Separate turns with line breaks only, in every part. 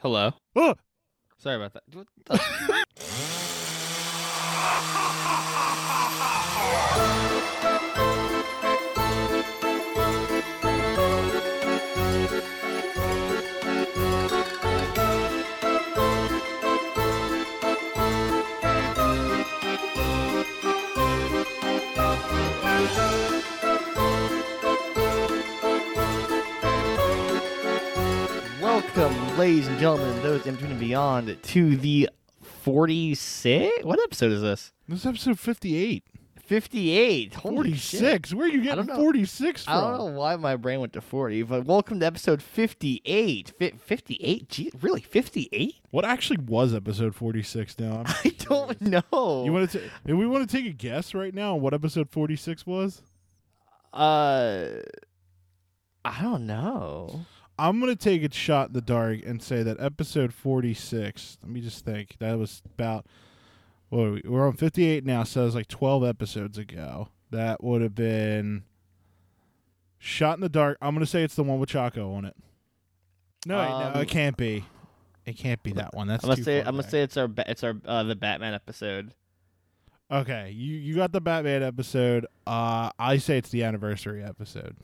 Hello.
Oh!
Sorry about that. ladies and gentlemen, those in between and beyond, to the 46. What episode is this?
This is episode 58.
58. Holy shit.
46. Where are you getting 46 from?
I don't know why my brain went to 40, but welcome to episode 58. Fi 58? Gee, really? 58?
What actually was episode 46 now? I'm-
I don't know.
You want to? Do we want to take a guess right now on what episode 46 was?
uh, I don't know.
I'm gonna take a shot in the dark and say that episode 46. Let me just think. That was about. What are we? We're on 58 now, so it was like 12 episodes ago. That would have been. Shot in the dark. I'm gonna say it's the one with Chaco on it. No, wait, no,
Um,
it can't be. It can't be that one. That's
I'm gonna
too
say
far
I'm gonna say it's our it's our uh, the Batman episode.
Okay, you you got the Batman episode. Uh, I say it's the anniversary episode.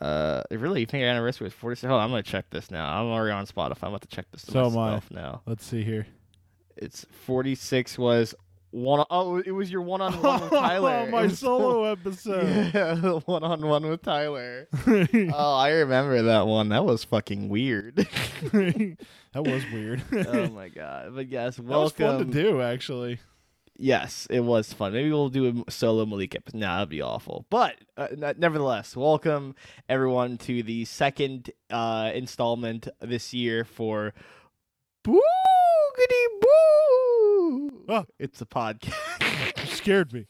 Uh, really, you think our anniversary was 46? Hold on, I'm gonna check this now. I'm already on Spotify. I'm about to check this
So am I.
now.
Let's see here.
It's 46 was one. Oh, it was your one on one with Tyler.
my solo episode.
Yeah, one on one with Tyler. oh, I remember that one. That was fucking weird.
that was weird.
oh my god! But yes, welcome.
that was fun to do, actually.
Yes, it was fun. Maybe we'll do a solo Malik episode. Nah, that'd be awful. But uh, nevertheless, welcome everyone to the second uh, installment this year for Boogity Boo.
Ah.
It's a podcast.
You scared me.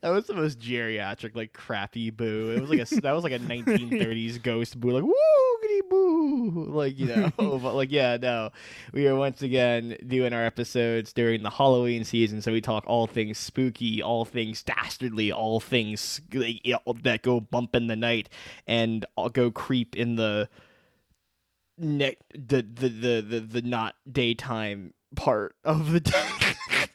That was the most geriatric, like crappy boo. It was like a that was like a 1930s ghost boo, like woogity boo, like you know. but like yeah, no, we are once again doing our episodes during the Halloween season, so we talk all things spooky, all things dastardly, all things like, you know, that go bump in the night and all go creep in the ne- the, the the the the not daytime part of the day.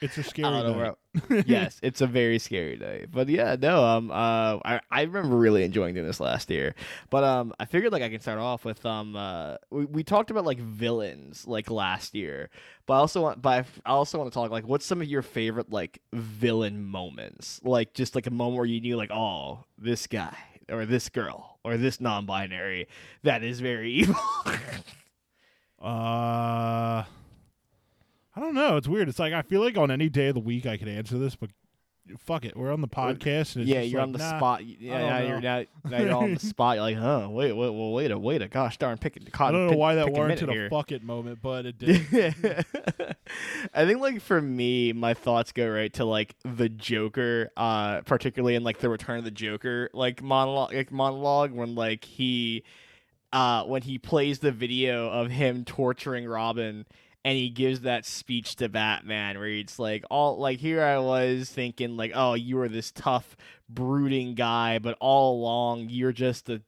It's a scary
know
night.
yes, it's a very scary day. But yeah, no, um, uh, I, I remember really enjoying doing this last year. But um, I figured like I can start off with um, uh, we, we talked about like villains like last year, but I also want, but I also want to talk like what's some of your favorite like villain moments, like just like a moment where you knew like oh this guy or this girl or this non-binary that is very evil.
Uh, I don't know. It's weird. It's like I feel like on any day of the week I could answer this, but fuck it. We're on the podcast. And it's
yeah, you're
like,
on the
nah.
spot. Yeah, now you're now, now you're on the spot. You're like, huh? Wait, wait, well, wait a wait a gosh darn pick it.
I don't know why that warranted
here.
a fuck it moment, but it did.
I think like for me, my thoughts go right to like the Joker, uh, particularly in like the Return of the Joker like monologue, like monologue when like he, uh, when he plays the video of him torturing Robin. And he gives that speech to Batman where it's like all like here I was thinking like oh you were this tough brooding guy but all along you're just a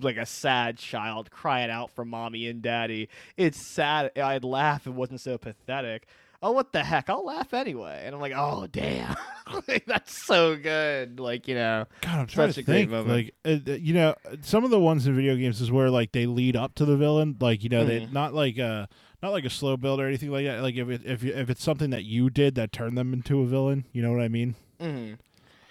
like a sad child crying out for mommy and daddy it's sad I'd laugh if it wasn't so pathetic oh what the heck I'll laugh anyway and I'm like oh damn Like, that's so good like you know
God, I'm trying
Such
to
a great
think.
moment.
Like, uh, uh, you know, some of the ones in video games is where like they lead up to the villain. Like, you know, they
Mhm.
not like uh not like a slow build or anything like that. Like if it, if if it's something that you did that turned them into a villain, you know what I mean?
mhm.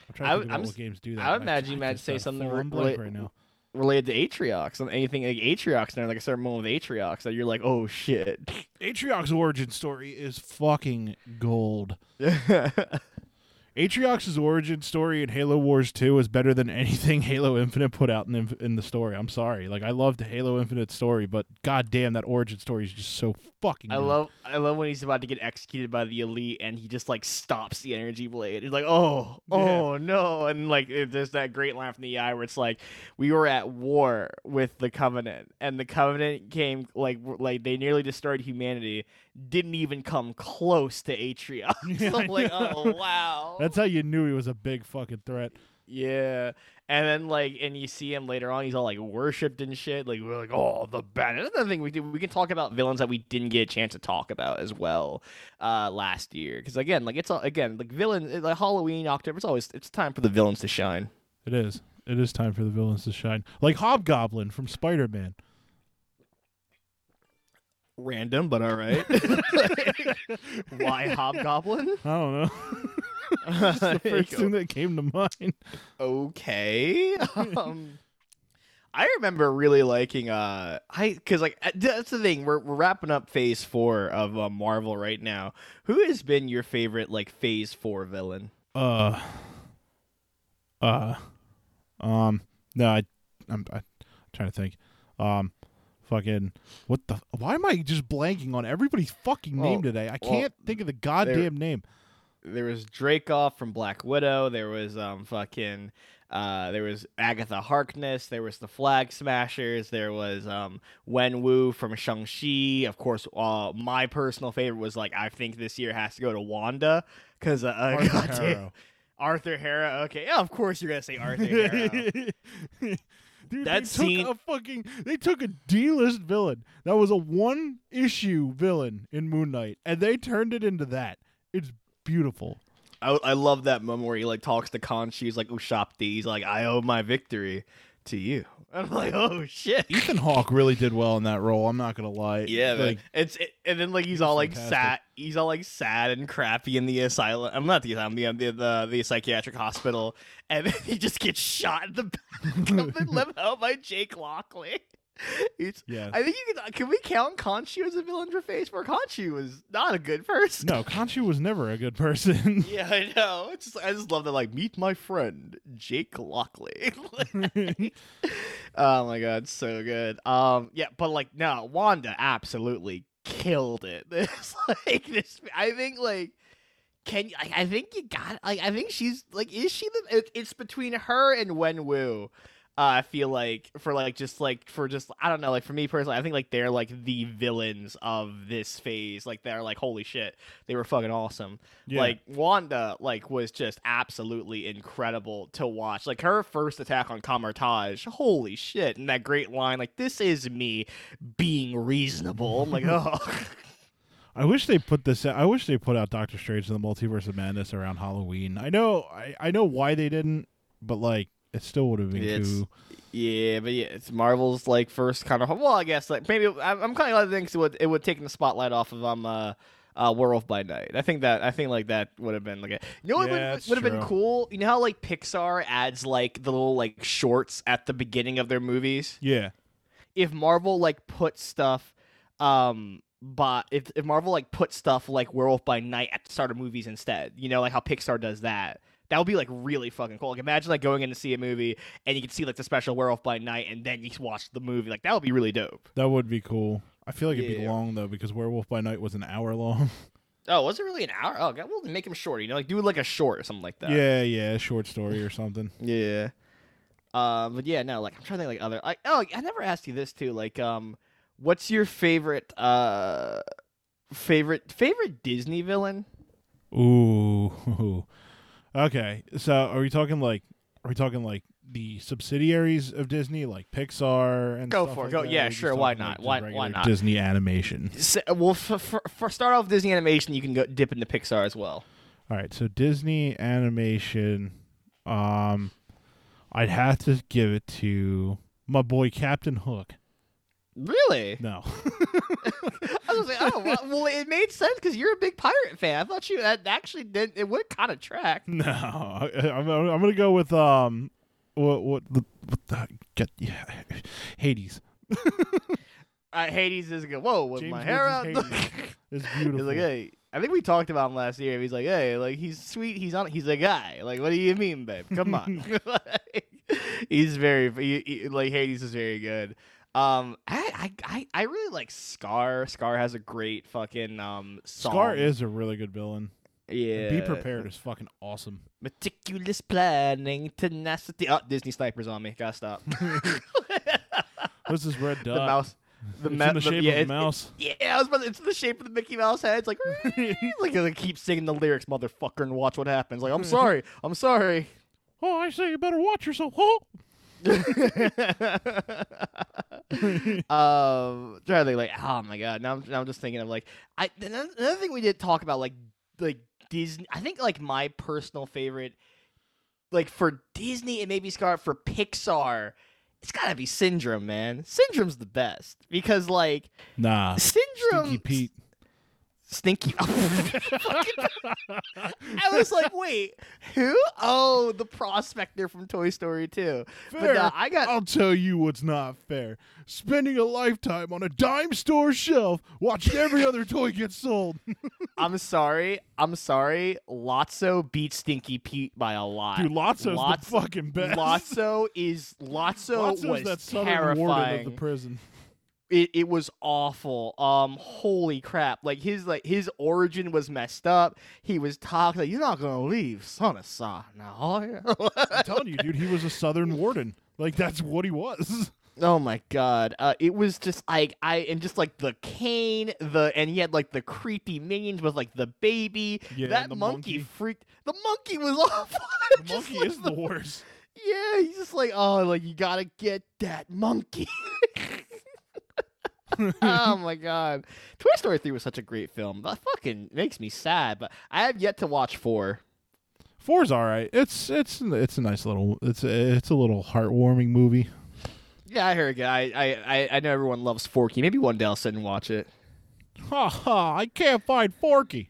I'm trying to
would-
think
s-
what games do that.
I would imagine you might say something
full-on
re-
right now.
related to Atriox anything like Atriox and like a certain moment with Atriox that you're like oh shit
Atriox's origin story is fucking gold. Atriox's origin story in Halo Wars 2 is better than anything Halo Infinite put out in the, in the story. I'm sorry. Like I loved the Halo Infinite story, but goddamn that origin story is just so fucking
I
good.
love I love when he's about to get executed by the elite and he just like stops the energy blade. He's like, oh, oh no, and like there's that great laugh in the eye where it's like we were at war with the Covenant and the Covenant came like like they nearly destroyed humanity, didn't even come close to Atriox.
Yeah,
like, oh wow,
That's how you knew he was a big fucking threat.
yeah. And then like, and you see him later on, he's all like worshipped and shit. Like we're like, oh, the bad. Another thing we do, we can talk about villains that we didn't get a chance to talk about as well uh, last year. Because again, like it's all again like villain, like Halloween, October. It's always it's time for the villains to shine.
It is. It is time for the villains to shine. Like Hobgoblin from Spider Man.
Random, but all right. Why Hobgoblin?
I don't know. It's the first thing that came to mind.
okay. Um, I remember really liking uh I because like uh, that's the thing we're we're wrapping up Phase Four of uh, Marvel right now. Who has been your favorite like Phase Four villain?
Uh. Uh. Um. No, I. I'm, I'm trying to think. Um. Fucking. What the? Why am I just blanking on everybody's fucking name
Well,
today? I can't think of the goddamn name.
There was Dreykov from Black Widow. There was um fucking uh there was Agatha Harkness. There was the Flag Smashers. There was um Wen Wu from Shang Chi. Of course, uh, my personal favorite was like I think this year has to go to Wanda because uh, uh,
Arthur Harrow.
Arthur Harrow. Okay, yeah, of course you're gonna say Arthur Harrow.
Dude,
That
they
scene-
took a fucking they took a D-list villain that was a one issue villain in Moon Knight and they turned it into that. It's beautiful.
I, I love that moment where he like talks to Khonshu. He's like Ushabti. He's like, I owe my victory to you. I'm like, oh shit.
Ethan Hawke really did well in that role. I'm not gonna lie.
Yeah, man. it's it, and then like he's all like
fantastic.
sad. He's all like sad and crappy in the asylum. I'm not the asylum, the the the, the psychiatric hospital, and then he just gets shot in the back of the limo by Jake Lockley. It's,
yeah.
I think you can. Can we count Khonshu as a villain for Phase Four? Khonshu was not a good person.
no, Khonshu was never a good person.
Yeah, I know. It's just I just love that. Like, meet my friend Jake Lockley. oh my god, so good. Um, yeah, but like, no, Wanda absolutely killed it. It's like this. I think like. Can I, I think you got like I think she's like is she the it, it's between her and Wen Wu. Uh, I feel like for like just like for just I don't know like for me personally I think like they're like the villains of this phase like they're like holy shit they were fucking awesome
Yeah.
like Wanda like was just absolutely incredible to watch. Like her first attack on Kamar-Taj, holy shit, and that great line like this is me being reasonable. I'm like, oh.
I wish they put this. I wish they put out Doctor Strange and the Multiverse of Madness around Halloween. I know. I, I know why they didn't, but like it still would have been
It's-
cool.
Yeah, but yeah, it's Marvel's like first kind of well, I guess like maybe I'm, I'm kind of glad thinks it would it would take the spotlight off of um uh, uh Werewolf by Night. I think that I think like that would have been like a you know what
Yeah,
would would have been cool. You know how like Pixar adds like the little like shorts at the beginning of their movies.
Yeah.
if Marvel like put stuff um but if if Marvel like put stuff like Werewolf by Night at the start of movies instead, you know, like how Pixar does that. That would be like really fucking cool. Like imagine like going in to see a movie and you can see like the special Werewolf by Night and then you watch the movie. Like that would be really dope.
That would be cool. I feel like it'd be
Yeah.
long though because Werewolf by Night was an hour long.
Oh, was it really an hour? Oh, God, we'll make him short. You know, like do like a short or something like that.
yeah, yeah, a short story or something.
Yeah. Um, but yeah, no, like I'm trying to think like other like oh I never asked you this too. Like um what's your favorite uh favorite favorite Disney villain?
Ooh. Okay. So are we talking like are we talking like the subsidiaries of Disney like Pixar and
Go for it.
like
Go-
that,
yeah,
or are we
sure, why not? Why- why not?
Disney animation.
S well, for, for, for start off Disney animation, you can go dip into Pixar as well.
All right, so Disney animation um I'd have to give it to my boy Captain Hook.
Really?
No.
I was like, oh, well, well, it made sense because you're a big pirate fan. I thought you that actually did. It would kind of track.
no. I, I'm I'm going to go with um what what the what the get yeah Hades.
Uh, Hades is good. Whoa, with
James
my hair out.
It's
He's
beautiful.
like, hey, I think we talked about him last year. He's like, hey, like he's sweet. He's on. He's a guy. Like, what do you mean, babe? Come on. he's very he, he- like Hades is very good. Um, I, I I I really like Scar. Scar has a great fucking um song.
Scar is a really good villain.
yeah.
Be prepared is fucking awesome.
Meticulous planning, tenacity. Oh, Disney snipers on me. Gotta stop.
What's this red
the mouse. The,
It's
ma-
in the shape
yeah,
of a
it- it-
mouse.
yeah, I was about to, it's the shape of the Mickey Mouse head. It's like, like I keep singing the lyrics, motherfucker, and watch what happens. Like, I'm sorry, I'm sorry.
Oh, I say you better watch yourself. Oh.
um, trying to think like, oh my god. Now I'm, now I'm just thinking of like, I another another thing we did talk about like like Disney. I think like my personal favorite, like for Disney and maybe Scar for Pixar, it's gotta be Syndrome, man. Syndrome's the best because like
Nah.
Syndrome.
Stinky Pete.
Stinky. I was like, wait, who? Oh, the prospector from Toy Story 2. But
Fair.
no, I got
I'll tell you what's not fair. Spending a lifetime on a dime store shelf watching every other toy get sold.
I'm sorry. I'm sorry. Lotso beat Stinky Pete by a lot.
Dude, Lotso's
Lots-
the fucking best.
Lotso is Lotso
Lotso's
was
that southern warden
terrifying.
of the prison.
It, it was awful. Um, holy crap! Like his like his origin was messed up. He was talking like, "You're not gonna leave, son of Sa now." are you?"
I'm telling you, dude, he was a southern warden. Like that's what he was.
Oh my god. Uh it was just like I and just like the cane, the and he had like the creepy minions with like the baby.
Yeah,
that
the
monkey,
monkey.
freaked the monkey was awful.
The monkey is the worst.
Yeah, he's just like, oh like you gotta get that monkey. Oh my god. Toy Story 3 was such a great film. That fucking makes me sad, but I have yet to watch four.
Four's all right. It's it's it's a nice little it's a, it's a little heartwarming movie.
Yeah, I heard I I I know everyone loves Forky. Maybe one day I'll sit and watch it.
Ha ha! I can't find Forky.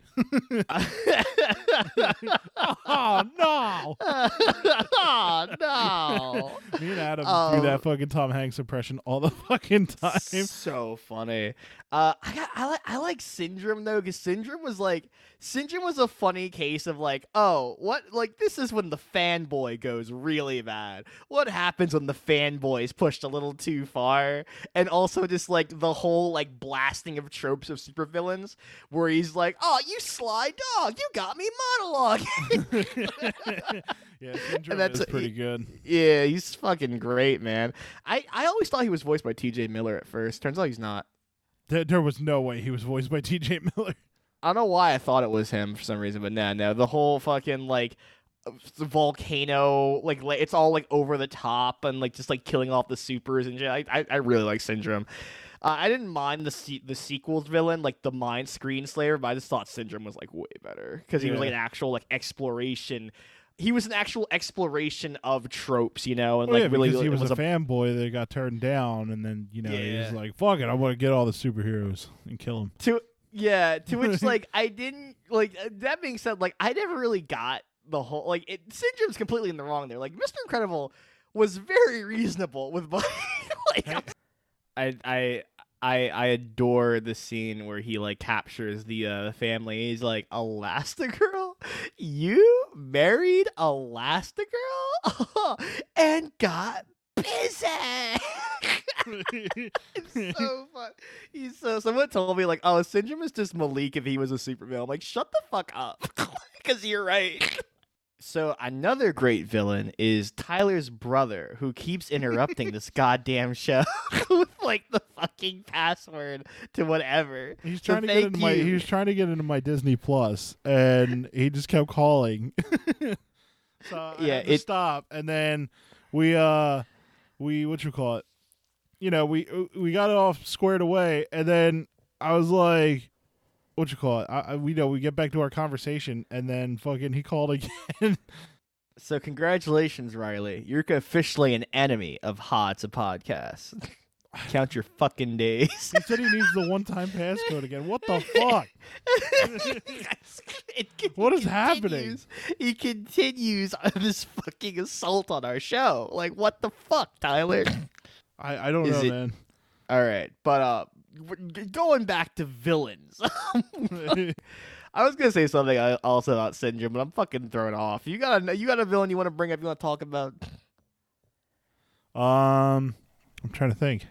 Oh no!
oh no.
Me and Adam
Oh.
do that fucking Tom Hanks impression all the fucking time.
So funny. Uh, I got, I like I like Syndrome though, because Syndrome was like Syndrome was a funny case of like, oh, what like this is when the fanboy goes really bad. What happens when the fanboy is pushed a little too far, and also just like the whole like blasting of tropes of supervillains, where he's like, oh, you sly dog, you got me monologue.
yeah, Syndrome
that's
is pretty good.
yeah, he's fucking great, man. I I always thought he was voiced by T.J. Miller at first. Turns out he's not.
There, there was no way he was voiced by T.J. Miller.
I don't know why I thought it was him for some reason, but no, no. The whole fucking like uh, volcano, like it's all like over the top and like just like killing off the supers and shit. I I, I really like Syndrome. Uh, I didn't mind the se- the sequels villain, like the Mind Screenslaver, but I just thought Syndrome was like way better because he was like an actual like exploration. He was an actual exploration of tropes, you know, and
Oh,
like
yeah,
really
he was,
was
a fanboy that got turned down, and then you know
Yeah.
he's like, "Fuck it, I want to get all the superheroes and kill them."
to yeah to which like i didn't like uh, that being said like i never really got the whole like it syndrome's completely in the wrong there like mr incredible was very reasonable with like I, I I I adore the scene where he like captures the uh family. He's like Elastigirl, you married Elastigirl and got busy. It's so fun. He's so someone told me like, oh, Syndrome is just Malik if he was a supervillain. I'm like, shut the fuck up, because you're right. So another great villain is Tyler's brother, who keeps interrupting this goddamn show with like the fucking password to whatever.
He's
So
trying to get into my.
you.
He was trying to get into my Disney Plus, and he just kept calling. so I
Yeah, it-
stop, and then we uh, we what you call it? You know, we we got it all squared away, and then I was like, what you call it? I, I we know we get back to our conversation, and then fucking he called again.
So congratulations, Riley. You're officially an enemy of a podcast. Count your fucking days.
he said he needs the one-time passcode again. What the fuck? What is happening?
He continues this fucking assault on our show. Like, what the fuck, Tyler?
I I don't
Is
know,
it-
man.
All right, but uh, going back to villains. I was gonna say something I- also about Syndrome, but I'm fucking thrown off. You got a you got a villain you want to bring up? You want to talk about?
Um, I'm trying to think.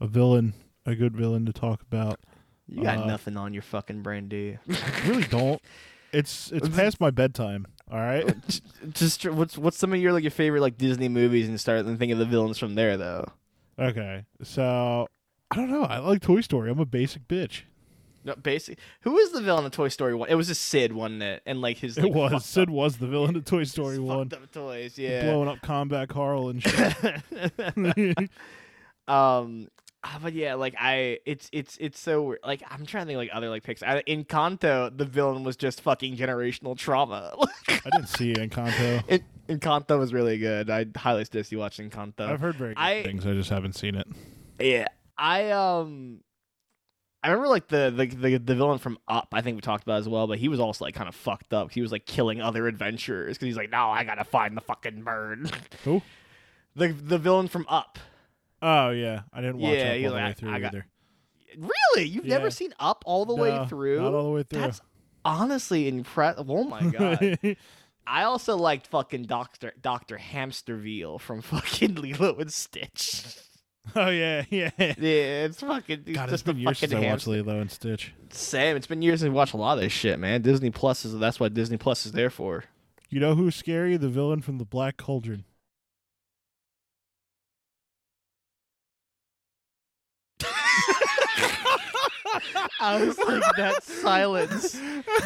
A villain, a good villain to talk about.
You got
Uh,
nothing on your fucking brain, do you?
Really don't. It's it's past my bedtime. All right.
Just- Just what's what's some of your like your favorite like Disney movies and start and think of the villains from there though.
Okay. So I don't know. I like Toy Story. I'm a basic bitch.
No, basic. Who was the villain of Toy Story one? It was a Sid, wasn't it? And like his.
It was Sid
up-
was the villain of Toy Story one,
fucked up toys. Yeah.
blowing up Combat Carl and shit.
um. ah, But yeah, like I, it's it's it's so weird. like I'm trying to think like other like picks. I, in Encanto, the villain was just fucking generational trauma.
I didn't see Encanto.
In, Encanto was really good. I highly suggest you watch Encanto.
I've heard very good
I-
things. I just haven't seen it.
Yeah, I um, I remember like the, the the the villain from Up. I think we talked about as well, but he was also like kind of fucked up. He was like killing other adventurers because he's like, no, I gotta find the fucking bird.
Who?
The the villain from Up.
Oh yeah, I didn't watch
Yeah,
it all the way
like,
through
I got-
either.
Really, you've
Yeah.
never seen Up all the way through?
Not all the way through.
That's honestly impressive. Oh my god. I also liked fucking Doctor Doctor Hämsterviel from fucking Lilo and Stitch.
oh yeah, yeah.
yeah, it's fucking it's
God, it's
just
been years since I watched. Lilo and Stitch.
Same. It's been years since we watched a lot of this shit, man. Disney Plus is that's what Disney Plus is there for.
You know who's scary? The villain from the Black Cauldron.
I was like, that silence.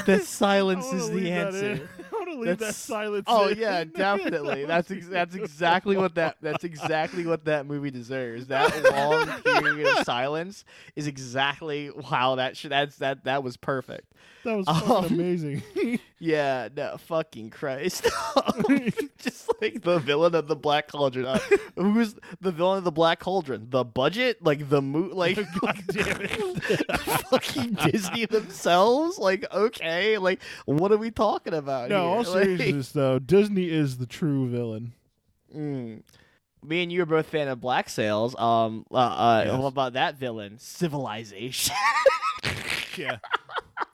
That silence is the answer.
I want to leave that silence.
Oh
in.
yeah, definitely. That's ex- that's exactly what that that's exactly what that movie deserves. That long period of silence is exactly how that should that's that that was perfect.
that was
Um,
amazing.
Yeah, no fucking Christ. Just like the villain of the Black Cauldron. Uh, who's the villain of the Black Cauldron? The budget, like the mo- like
God damn it.
fucking Disney themselves. Like okay, like what are we talking about?
no,
here?
all
Like-
seriousness though, Disney is the true villain.
Mm. Me and you are both fan of Black Sails. Um, uh, uh
Yes.
what about that villain? Civilization.
Yeah.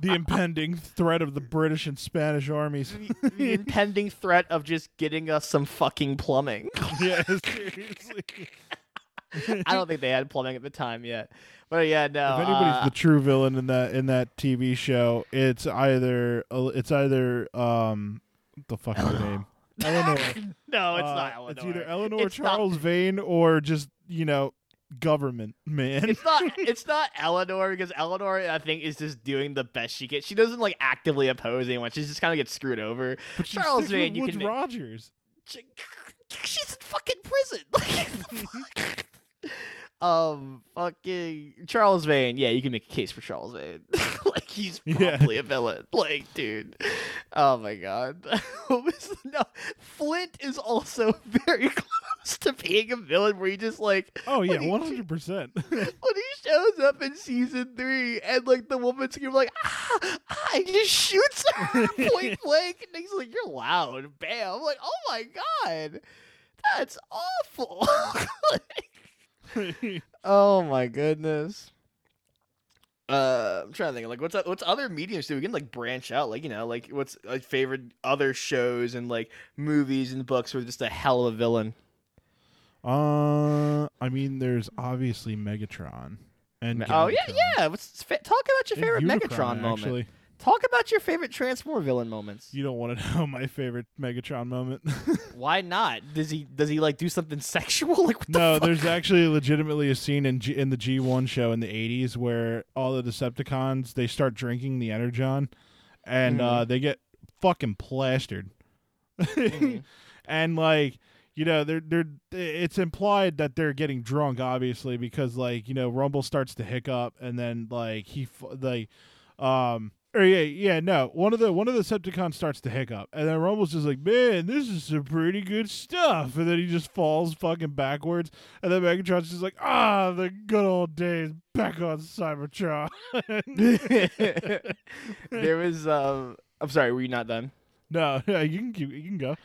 The impending threat of the British and Spanish armies.
the, the impending threat of just getting us some fucking plumbing.
yeah, seriously.
I don't think they had plumbing at the time yet, but yeah, no.
if anybody's
uh,
the true villain in that in that TV show, it's either it's either um what the fuck her name? Eleanor.
no, it's
Uh,
not Eleanor.
It's either Eleanor
It's not-
Charles Vane or just you know government man.
It's not. It's not Eleanor because Eleanor, I think, is just doing the best she can. She doesn't like actively oppose anyone. She just kind of gets screwed over.
but
Charles
with
you
Woods
can
Rogers.
She- she's in fucking prison. Like, um, fucking Charles Vane. Yeah, you can make a case for Charles Vane. like he's
Yeah.
probably a villain. Like, dude. Oh my god. No, Flint is also very close to being a villain. Where he just like
Oh yeah, one hundred percent.
when he shows up in season three and like the woman's screaming like ah, ah and he just shoots her point blank and he's like you're loud bam I'm like oh my god that's awful oh my goodness uh I'm trying to think like what's what's other mediums do we can like branch out like you know like what's like favorite other shows and like movies and books with just a hell of a villain
uh, I mean, there's obviously Megatron. And
oh yeah
Galvatron.
yeah what's fa- talk about your favorite
Unicron,
Megatron moment
Actually,
Talk about your favorite Transformer villain moments.
you don't want to know my favorite Megatron moment.
Why not? Does he does he like do something sexual? Like the
no, there's actually legitimately a scene in G- in the G1 show in the 80s where all the Decepticons they start drinking the Energon, and
Mm-hmm.
uh, they get fucking plastered.
Mhm.
and like you know they're they're it's implied that they're getting drunk obviously because like you know rumble starts to hiccup and then like he like um or yeah yeah no one of the one of the Decepticons starts to hiccup and then rumble's just like man this is some pretty good stuff. And then he just falls fucking backwards and then megatron's just like ah the good old days back on cybertron.
There was um I'm sorry, were you not done?
no you can keep you can go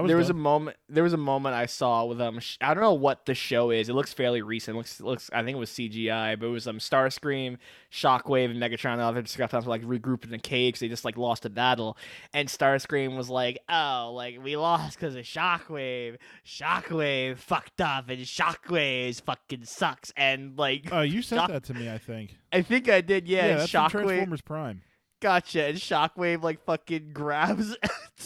was
there was a moment there was a moment I saw with um sh- I don't know what the show is. It looks fairly recent. It looks looks I think it was CGI, but it was um Starscream, Shockwave, and Megatron and other Decepticons like regrouped in a cave 'cause they just like lost a battle. And Starscream was like, "Oh, like we lost because of Shockwave. Shockwave fucked up, and Shockwave fucking sucks." And like
Oh, you said
Shock-
that to me, I think.
I think I did, yeah. and
that's
Shockwave
Transformers Prime.
Gotcha. And Shockwave like fucking grabs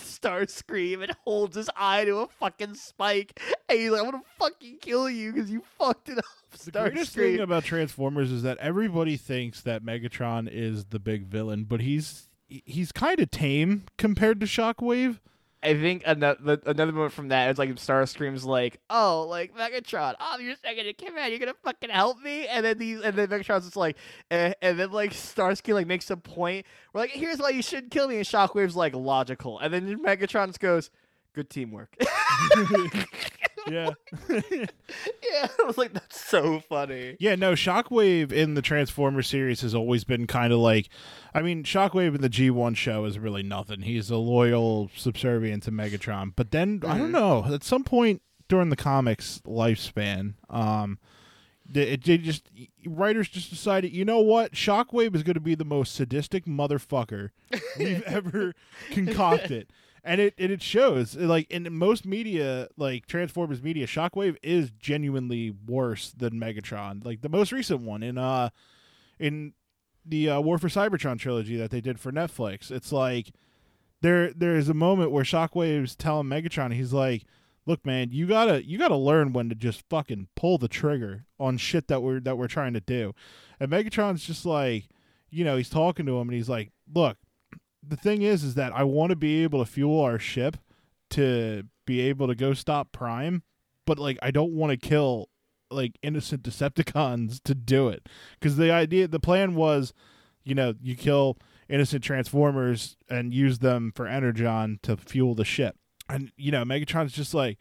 Starscream and holds his eye to a fucking spike, and he's like, "I'm gonna fucking kill you because you fucked it up."
The greatest thing about Transformers is that everybody thinks that Megatron is the big villain, but he's he's kind of tame compared to Shockwave.
I think another another moment from that is like Starscream's like, "Oh, like Megatron, oh, you're second in command, you're gonna fucking help me," and then these, and then Megatron's just like, eh, and then like Starscream like makes a point, we're like, "Here's why you shouldn't kill me," and Shockwave's like logical, and then Megatron just goes, "Good teamwork."
yeah.
yeah, I was like, "That's so funny."
Yeah, no, Shockwave in the Transformer series has always been kind of like I mean, Shockwave in the G1 show is really nothing. He's a loyal subservient to Megatron. But then I don't
Mhm.
know, at some point during the comics lifespan, um they, it, they just writers just decided, you know what? Shockwave is going to be the most sadistic motherfucker we've ever concocted. And it and it shows like in most media, like Transformers media, Shockwave is genuinely worse than Megatron. Like the most recent one in uh in the uh, War for Cybertron trilogy that they did for Netflix. It's like there there's a moment where Shockwave's telling Megatron, he's like, "Look, man, you gotta you gotta learn when to just fucking pull the trigger on shit that we're that we're trying to do." And Megatron's just like, you know, he's talking to him and he's like, "Look, the thing is, is that I want to be able to fuel our ship to be able to go stop Prime, but like I don't want to kill like innocent Decepticons to do it because the idea, the plan was, you know, you kill innocent Transformers and use them for energon to fuel the ship, and you know, Megatron's just like,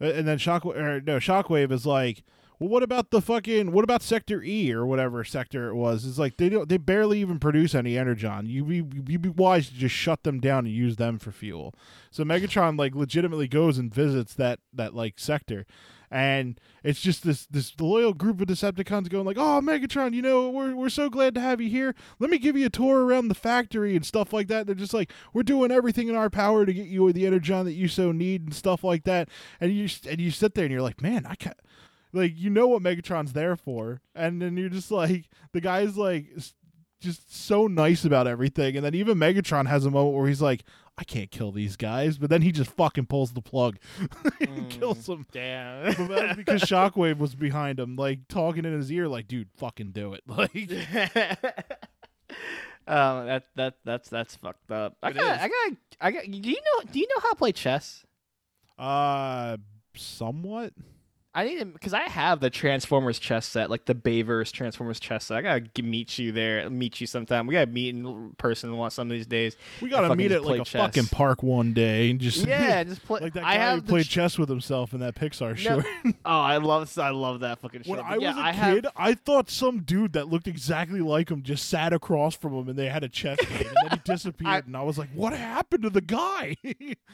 and then Shockwave, or no, Shockwave is like. Well, what about the fucking? What about Sector E or whatever sector it was? It's like they don't. They barely even produce any energon. You you be wise to just shut them down and use them for fuel. So Megatron like legitimately goes and visits that that like sector, and it's just this this loyal group of Decepticons going like, "Oh, Megatron, you know we're we're so glad to have you here. Let me give you a tour around the factory and stuff like that." They're just like, "We're doing everything in our power to get you the energon that you so need and stuff like that." And you and you sit there and you're like, "Man, I can't." Like you know what Megatron's there for, and then you're just like the guy's like just so nice about everything, and then even Megatron has a moment where he's like, "I can't kill these guys," but then he just fucking pulls the plug and kills them.
Damn.
But that's because Shockwave was behind him, like talking in his ear, like, "Dude, fucking do it!" Like,
um, that that that's that's fucked up. I got. I got I got. Do you know Do you know how to play chess?
uh, somewhat.
I need because I have the Transformers chess set, like the Bayverse Transformers chess set. I gotta meet you there, meet you sometime. We gotta meet in person one some of these days.
We gotta meet at like a
chess.
fucking park one day and just
Yeah, just play.
like that
I
guy who
have the
played
ch-
chess with himself in that Pixar
No,
short.
oh, I love I love that fucking shit.
When
But
I
yeah,
was a
I have-
kid, I thought some dude that looked exactly like him just sat across from him and they had a chess game and then he disappeared
I-
and I was like, "What happened to the guy?"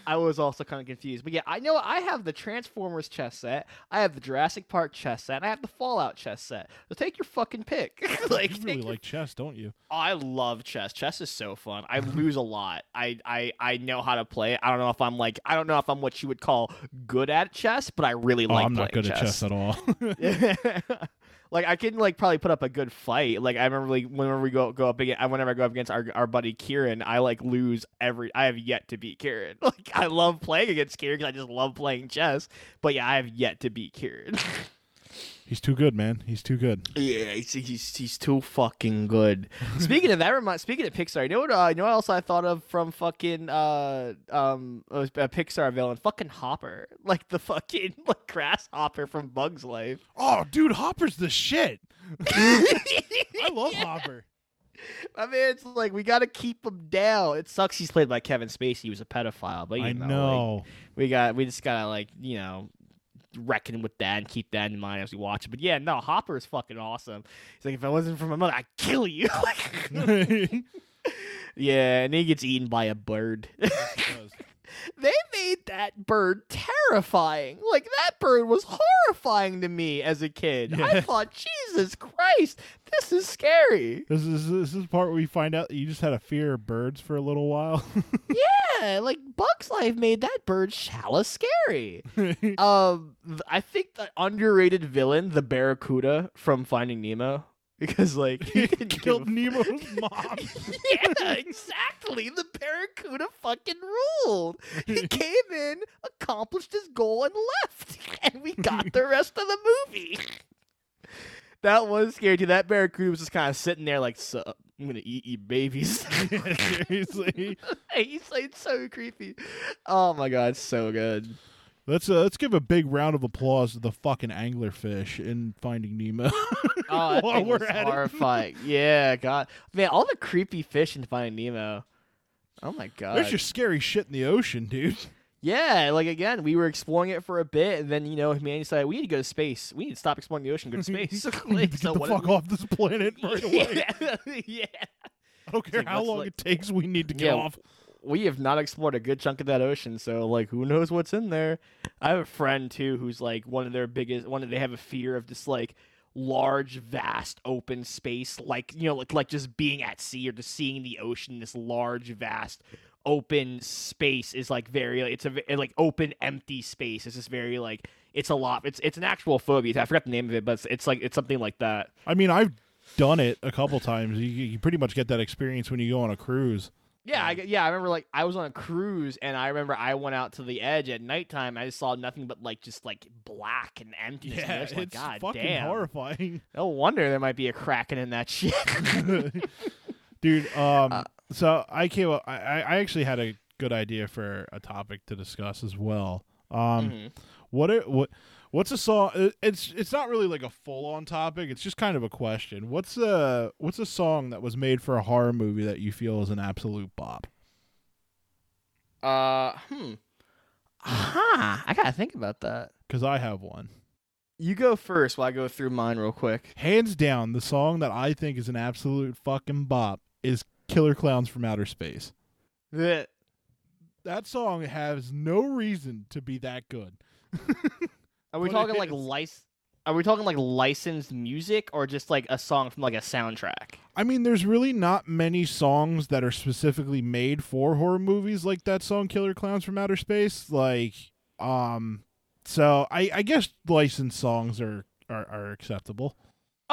I was also kind of confused. But yeah, I know I have the Transformers chess set, I have the Jurassic Park chess set, and I have the Fallout chess set. So take your fucking pick. like,
you really
your-
like chess, don't you?
I love chess. Chess is so fun. I lose a lot. I, I I know how to play. I don't know if I'm like I don't know if I'm what you would call good at chess, but I really
Oh,
like
I'm not good at chess at all.
like I can like probably put up a good fight. Like I remember like whenever we go go up against whenever I go up against our our buddy Kieran, I like lose every. I have yet to beat Kieran. Like I love playing against Kieran because I just love playing chess. But yeah, I have yet to beat Kieran.
He's too good, man. He's too good.
yeah, he's, he's he's too fucking good. speaking of that, remind speaking of Pixar, you know what? Uh, you know what else I thought of from fucking uh um a, Pixar villain, fucking Hopper, like the fucking like grasshopper from Bugs Life.
Oh, dude, Hopper's the shit. I love Hopper.
I mean, it's like we got to keep him down. It sucks he's played by Kevin Spacey. He was a pedophile, but you
I
know, like,
know.
we got we just gotta like you know reckon with that and keep that in mind as we watch it. But yeah, no, Hopper is fucking awesome. He's like, if I wasn't for my mother, I'd kill you. Yeah, and he gets eaten by a bird. they made that bird terrifying. Like that bird was horrifying to me as a kid. I thought, Jesus Christ, this is scary.
This is this is the part where you find out that you just had a fear of birds for a little while.
Yeah, like Bugs Life made that bird shallow scary. um, I think the underrated villain, the Barracuda from Finding Nemo, because like he give
Killed Nemo's mom.
yeah, exactly. The Barracuda fucking ruled. He came in, accomplished his goal, and left. And we got the rest of the movie. That was scary too. That Barracuda was just kind of sitting there like, so, I'm gonna eat you babies.
Seriously.
He's like so creepy. Oh my god, so good.
Let's uh, let's give a big round of applause to the fucking anglerfish in Finding Nemo.
Oh, that thing
we're
was horrifying. yeah, God, man, all the creepy fish in Finding Nemo. Oh my god.
There's just scary shit in the ocean, dude.
Yeah, like again, we were exploring it for a bit, and then you know, humanity decided we need to go to space. We need to stop exploring the ocean, go to space. Like,
Get
so
the
what
fuck off this planet right away.
Yeah, yeah.
I don't care
like,
how long
like-
it takes. We need to get
Yeah,
off.
We have not explored a good chunk of that ocean, so like, who knows what's in there? I have a friend too who's like one of their biggest. One of they have a fear of just like large, vast, open space, like you know, like like just being at sea or just seeing the ocean. This large, vast, open space is like very. It's a like open, empty space. It's just very like it's a lot. It's it's an actual phobia. I forgot the name of it, but it's, it's like it's something like that.
I mean, I've done it a couple times. You, you pretty much get that experience when you go on a cruise.
Yeah, I, yeah, I remember like I was on a cruise and I remember I went out to the edge at nighttime. I just saw nothing but like just like black and emptiness. and I
Yeah,
was like,
it's
God
fucking
damn.
horrifying,
No wonder there might be a kraken in that shit.
dude. Um,
Uh,
so I came. up- I I actually had a good idea for a topic to discuss as well. Um,
Mhm.
what are, what what's a song? It's it's not really like a full on topic. It's just kind of a question. What's a what's a song that was made for a horror movie that you feel is an absolute bop?
Uh, hmm. Aha, I gotta think about that.
Because I have one.
You go first while I go through mine real quick.
Hands down, the song that I think is an absolute fucking bop is Killer Clowns from Outer Space.
The-
That song has no reason to be that good.
Are we
But
talking like
is.
lic- Are we talking like licensed music or just like a song from like a soundtrack?
I mean, there's really not many songs that are specifically made for horror movies like that song Killer Clowns from Outer Space. Like, um, so I, I guess licensed songs are, are, are acceptable.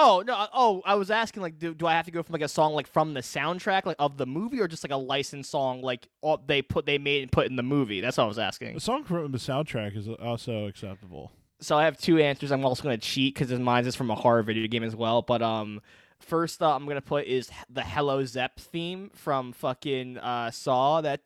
Oh no! Oh, I was asking like, do, do I have to go from like a song like from the soundtrack like of the movie, or just like a licensed song like all, they put they made and put in the movie? That's what I was asking.
A song from the soundtrack is also acceptable.
So I have two answers. I'm also gonna cheat because mine is from a horror video game as well. But um, first uh, I'm gonna put is the Hello Zepp theme from fucking uh Saw. That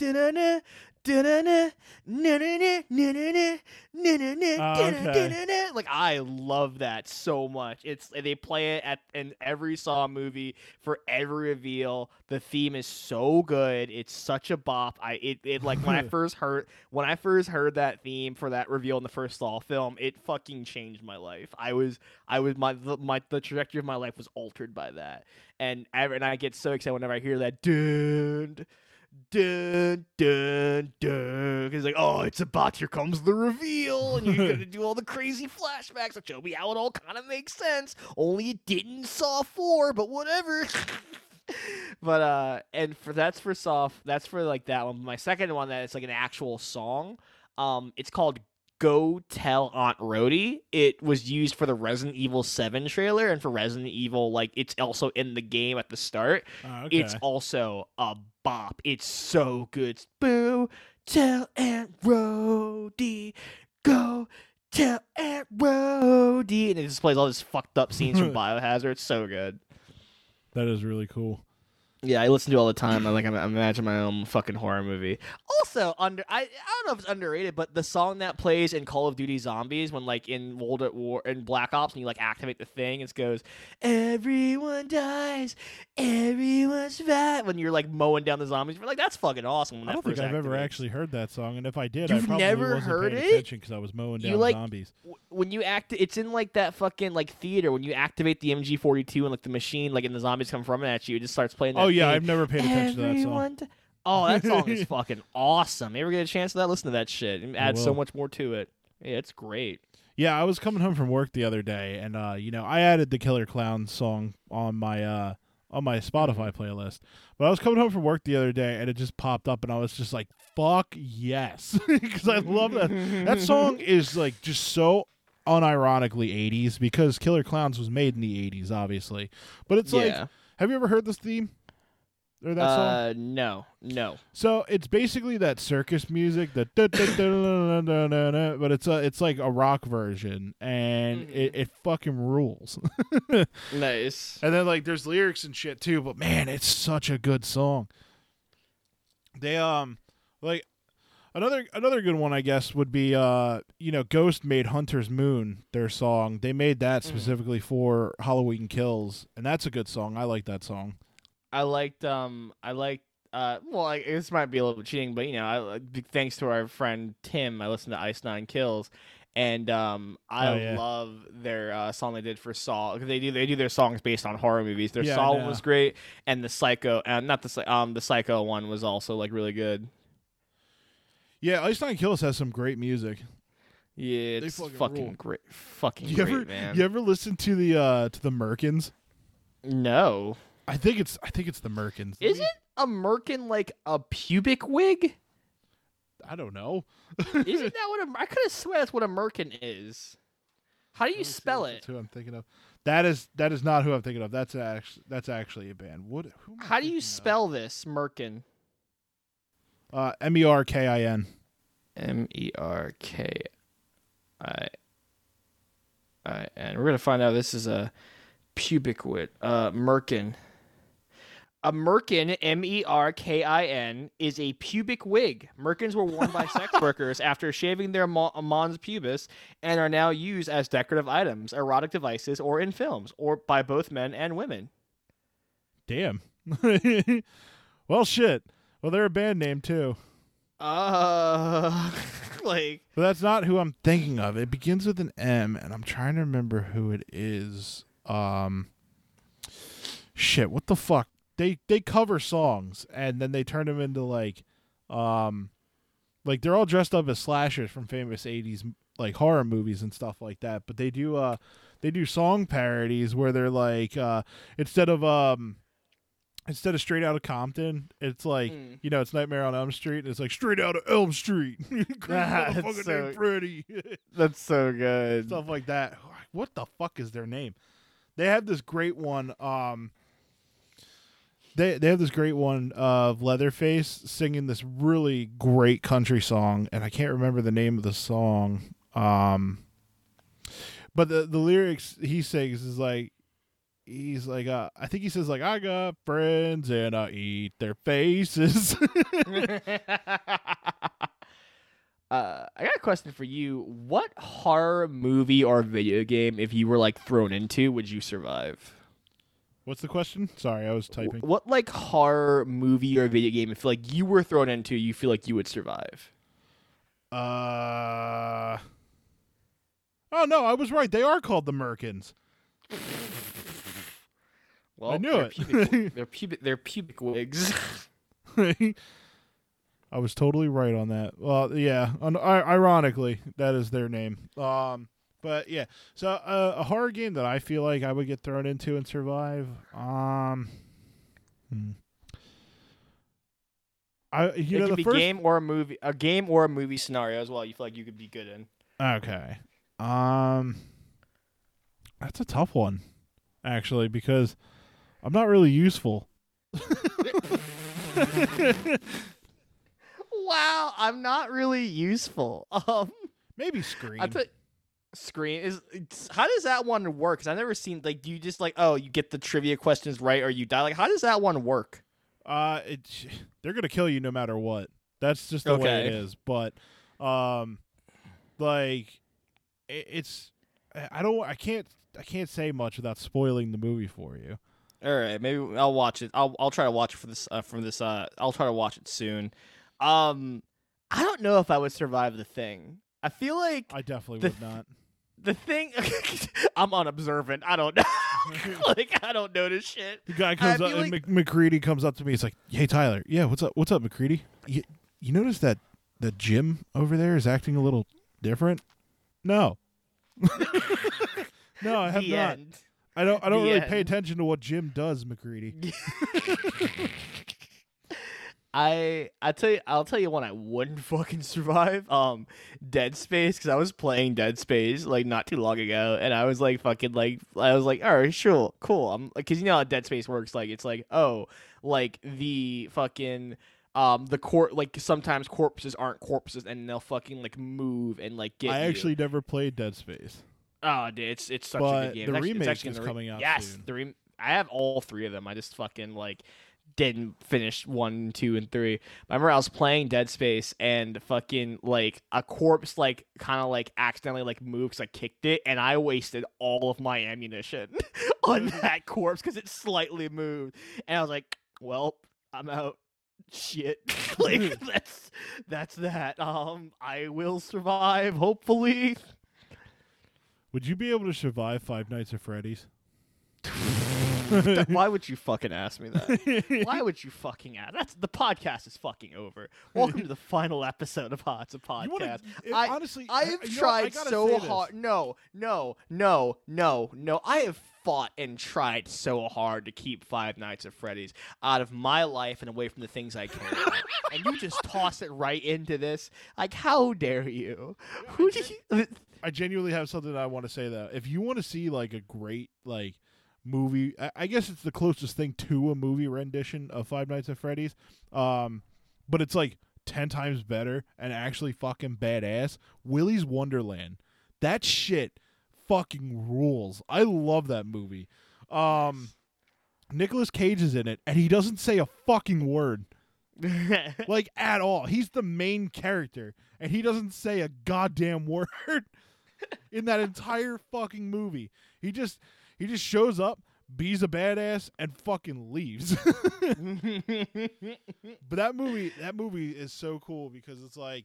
Ah,
da-na,
okay.
da-na-na. Like I love that so much. It's they play it at in every Saw movie for every reveal. The theme is so good. It's such a bop. I it, it like when I first heard when I first heard that theme for that reveal in the first Saw film, it fucking changed my life. I was I was my the, my the trajectory of my life was altered by that. And ever and I get so excited whenever I hear that dun dun dun dun. Because like oh it's about here comes the reveal and you're gonna do all the crazy flashbacks that show me how it all kind of makes sense. Only it didn't saw 4 but whatever. But uh and for that's for soft that's for like that one. My second one that is like an actual song um it's called go tell aunt rhody it was used for the resident evil 7 trailer and for resident evil like it's also in the game at the start
Ah, okay.
it's also a bop. It's so good. Boo, tell Aunt Rhody, go tell Aunt Rhody, and it just plays all these fucked up scenes from Biohazard. It's so good.
that is really cool.
Yeah, I listen to it all the time. I like I imagine my own fucking horror movie. Also, under I I don't know if it's underrated, but the song that plays in Call of Duty Zombies when like in World at War in Black Ops and you like activate the thing, it goes, "Everyone dies, everyone's fat." When you're like mowing down the zombies, you're like, "That's fucking awesome." When
I don't think I've ever actually heard that song, and if I did,
You've
I probably
never
wasn't
heard
paying
it?
attention because I was mowing
You
down
like-
zombies.
w- when you act it's in like that fucking like theater when you activate the MG42 and like the machine like and the zombies come from it at you it just starts playing that
Oh yeah. I've never paid attention to that song.
Oh, that song is fucking awesome. You ever get a chance to that? Listen to that shit. It adds so much more to it. Yeah, it's great.
Yeah, I was coming home from work the other day, and uh, you know, I added the Killer Clown song on my uh on my Spotify playlist. But I was coming home from work the other day, and it just popped up, and I was just like, "Fuck yes," because I love that. That song is like just so unironically 80s because Killer Clowns was made in the 80s, obviously. But it's like, have you ever heard this theme or that song?
uh, no, no.
So it's basically that circus music, the but it's a it's like a rock version, and
Mhm.
it, it fucking rules.
Nice.
and then like there's lyrics and shit too, but man, it's such a good song. They um like another another good one I guess would be uh you know Ghost made Hunter's Moon their song. They made that
Mhm.
specifically for Halloween Kills, and that's a good song. I like that song.
I liked um I liked uh well I, this might be a little bit cheating but you know I thanks to our friend Tim I listened to Ice Nine Kills and um I
Oh, yeah.
love their uh, song they did for Saw they do they do their songs based on horror movies their
Yeah,
Saw one was great and the Psycho and not the um the Psycho one was also like really good
Yeah, Ice Nine Kills has some great music.
yeah it's
fucking
fucking, great fucking
You
great
ever
man
you ever listen to the uh to the Merkins?
no
I think it's I think it's the Merkins.
is it a merkin like a pubic wig
I don't know.
isn't that what a I could have swear that's what a merkin is how do you
Let me see
spell it
That's who I'm thinking of. That is that is not who I'm thinking of. That's actually that's actually a band. What? Who
How do you
of?
spell this, Merkin?
Uh, M E R K I N.
M E R K I I N. We're gonna find out this is a pubic wit. Uh, Merkin. A merkin, M E R K I N, is a pubic wig. Merkins were worn by sex workers after shaving their mo- mons pubis and are now used as decorative items, erotic devices, or in films, or by both men and women.
Damn. well, shit. Well, they're a band name too,
Uh, like
but that's not who I'm thinking of. It begins with an M, and I'm trying to remember who it is. Um, shit. What the fuck? They they cover songs and then they turn them into like, um, like they're all dressed up as slashers from famous '80s like horror movies and stuff like that. But they do uh they do song parodies where they're like uh instead of um instead of straight out of Compton, it's like
Mm.
you know it's Nightmare on Elm Street. And it's like straight out of Elm Street.
Ah, it's so-
Freddy.
that's so good.
stuff like that. What the fuck is their name? They have this great one. Um, they they have this great one of Leatherface singing this really great country song, and I can't remember the name of the song. Um, but the the lyrics he sings is like he's like uh, I think he says like I got friends and I eat their faces.
uh, I got a question for you. What horror movie or video game, if you were like thrown into, would you survive?
What's the question? Sorry, I was typing.
What like horror movie or video game, if like you were thrown into, you feel like you would survive?
Uh. Oh no, I was right. They are called the Merkins.
Well,
I knew
they're
it.
Pubic, they're pubic. They're pubic wigs.
I was totally right on that. Well, yeah. Un- ironically, that is their name. Um, but yeah. So uh, a horror game that I feel like I would get thrown into and survive. Um. hmm. I you
it
know
could
the
be
first
game or a movie, a game or a movie scenario as well. You feel like you could be good in.
Okay. Um That's a tough one actually because I'm not really useful.
Wow, I'm not really useful. Um.
Maybe Scream.
I put screen is how does that one work? Because I've never seen like do you just like oh you get the trivia questions right or you die like how does that one work?
uh it they're to kill you no matter what. That's just the way it is but um like it, it's I don't I can't I can't say much without spoiling the movie for you.
All right, maybe I'll watch it. I'll I'll try to watch it for this uh, from this. Uh, I'll try to watch it soon. Um, I don't know if I would survive the thing. I feel like
I definitely would not.
The thing. I'm unobservant. I don't know. like I don't notice shit.
The guy comes
I
up and Mc- MacReady comes up to me. He's like, "Hey Tyler, yeah, what's up? What's up, MacReady? You, you notice that the Jim over there is acting a little different?" No, no, I have
the
not.
end.
I don't. I don't
The
really pay
end.
attention to what Jim does, MacReady.
I I tell you I'll tell you one I wouldn't fucking survive. Um, Dead Space because I was playing Dead Space like not too long ago, and I was like fucking like I was like all right sure cool. I'm like because you know how Dead Space works. Like it's like oh like the fucking um the court like sometimes corpses aren't corpses and they'll fucking like move and like get.
I
you.
actually never played Dead Space.
Oh, dude, it's it's such a
But
good game.
the
It's actually- it's
remake
actually
is
re-
coming out
Yes,
soon.
the re- I have all three of them. I just fucking like didn't finish one, two, and three. I remember I was playing Dead Space and fucking like a corpse like kind of like accidentally like moved because I kicked it and I wasted all of my ammunition on that corpse because it slightly moved and I was like, well, I'm out. Shit, like that's that's that. Um, I will survive, hopefully.
Would you be able to survive Five Nights at Freddy's?
Why would you fucking ask me that? Why would you fucking ask? That's the podcast is fucking over. Welcome to the final episode of Hot's a
You wanna-
podcast.
it-
I-
honestly,
I
you
have
know, I
tried
gotta
so hard. No, no, no, no, no. I have fought and tried so hard to keep Five Nights at Freddy's out of my life and away from the things I care about. and you just toss it right into this. Like, how dare you? Who do you?
I genuinely have something that I want to say though. If you want to see like a great like movie, I, I guess it's the closest thing to a movie rendition of Five Nights at Freddy's. Um, but it's like ten times better and actually fucking badass. Willy's Wonderland. That shit fucking rules. I love that movie. Um, Nicolas Cage is in it, and he doesn't say a fucking word like at all. He's the main character, and he doesn't say a goddamn word in that entire fucking movie. He just he just shows up, bees a badass, and fucking leaves. but that movie that movie is so cool because it's like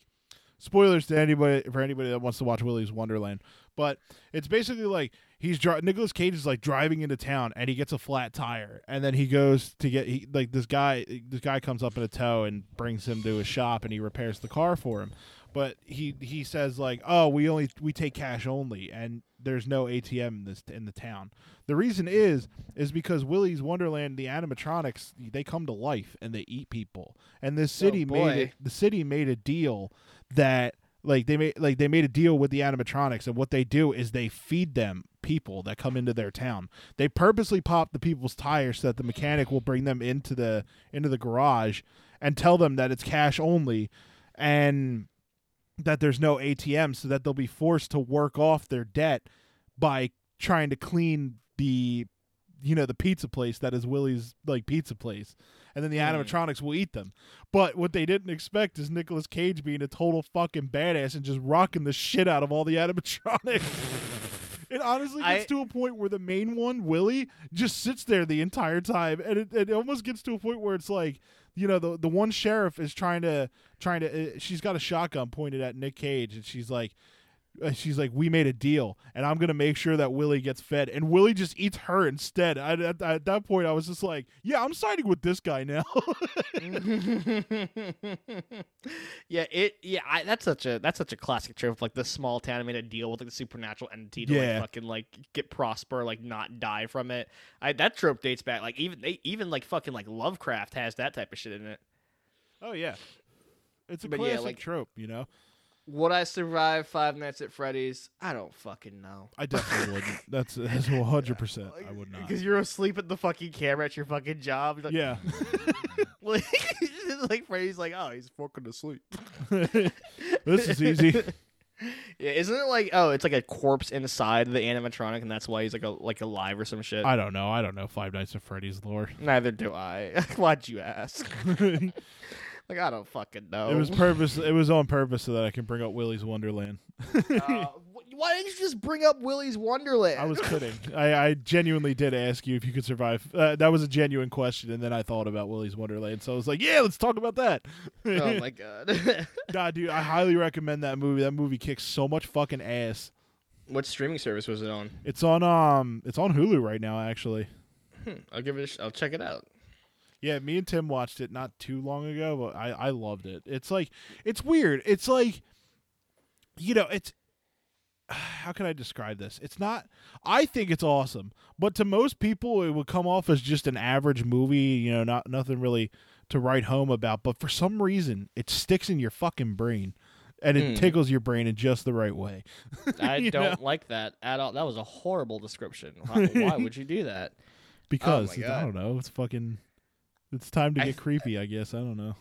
spoilers to anybody for anybody that wants to watch Willy's Wonderland. But it's basically like he's dri- Nicolas Cage is like driving into town and he gets a flat tire and then he goes to get he like this guy this guy comes up in a tow and brings him to a shop and he repairs the car for him. But he he says like, "Oh, we only we take cash only and there's no ATM in this in the town." The reason is is because Willy's Wonderland the animatronics they come to life and they eat people. And this oh, city made it the city made a deal that like they made like they made a deal with the animatronics and what they do is they feed them people that come into their town. They purposely pop the people's tires so that the mechanic will bring them into the into the garage and tell them that it's cash only and that there's no ATM so that they'll be forced to work off their debt by trying to clean the you know the pizza place that is Willy's like pizza place and then the
Hmm.
animatronics will eat them. But what they didn't expect is Nicolas Cage being a total fucking badass and just rocking the shit out of all the animatronics. it honestly gets
I-
to a point where the main one, Willie, just sits there the entire time, and it, it almost gets to a point where it's like, you know, the the one sheriff is trying to trying to. Uh, she's got a shotgun pointed at Nick Cage, and she's like. She's like, we made a deal, and I'm gonna make sure that Willy gets fed, and Willy just eats her instead. I, at, at that point, I was just like, yeah, I'm siding with this guy now.
yeah, it. Yeah, I, that's such a that's such a classic trope. Like the small town made a deal with like the supernatural entity to
Yeah.
like fucking like get prosper, like not die from it. I that trope dates back. Like even they even like fucking like Lovecraft has that type of shit in it.
oh yeah, it's a
But yeah,
classic
like-
trope, you know.
Would I survive Five Nights at Freddy's? I don't fucking know.
I definitely wouldn't. That's that's 100. percent I would not.
Because you're asleep at the fucking camera at your fucking job. Like,
Yeah,
like, like Freddy's like, oh, he's fucking asleep.
this is easy.
Yeah, isn't it like oh, it's like a corpse inside the animatronic, and that's why he's like a like alive or some shit.
I don't know. I don't know Five Nights at Freddy's lore.
Neither do I. Why'd you ask?
It
Like I don't fucking know.
It was purpose. It was on purpose so that I can bring up Willy's Wonderland.
Uh, why didn't you just bring up Willy's Wonderland?
I was kidding. I, I genuinely did ask you if you could survive. Uh, that was a genuine question, and then I thought about Willy's Wonderland, so I was like, "Yeah, let's talk about that."
oh my god.
God, dude, I highly recommend that movie. That movie kicks so much fucking ass.
what streaming service was it on?
It's on um, it's on Hulu right now, actually.
Hmm, I'll give it. A sh- I'll check it out.
Yeah, me and Tim watched it not too long ago, but I I loved it. It's like it's weird. It's like you know, it's how can I describe this? It's not. I think it's awesome, but to most people, it would come off as just an average movie. You know, not nothing really to write home about. But for some reason, it sticks in your fucking brain, and it
Hmm.
tickles your brain in just the right way.
I don't
know?
like that at all. That was a horrible description. Why, why would you do that?
Because it's- I don't know. It's fucking. It's time to get
th-
creepy. I guess I don't know.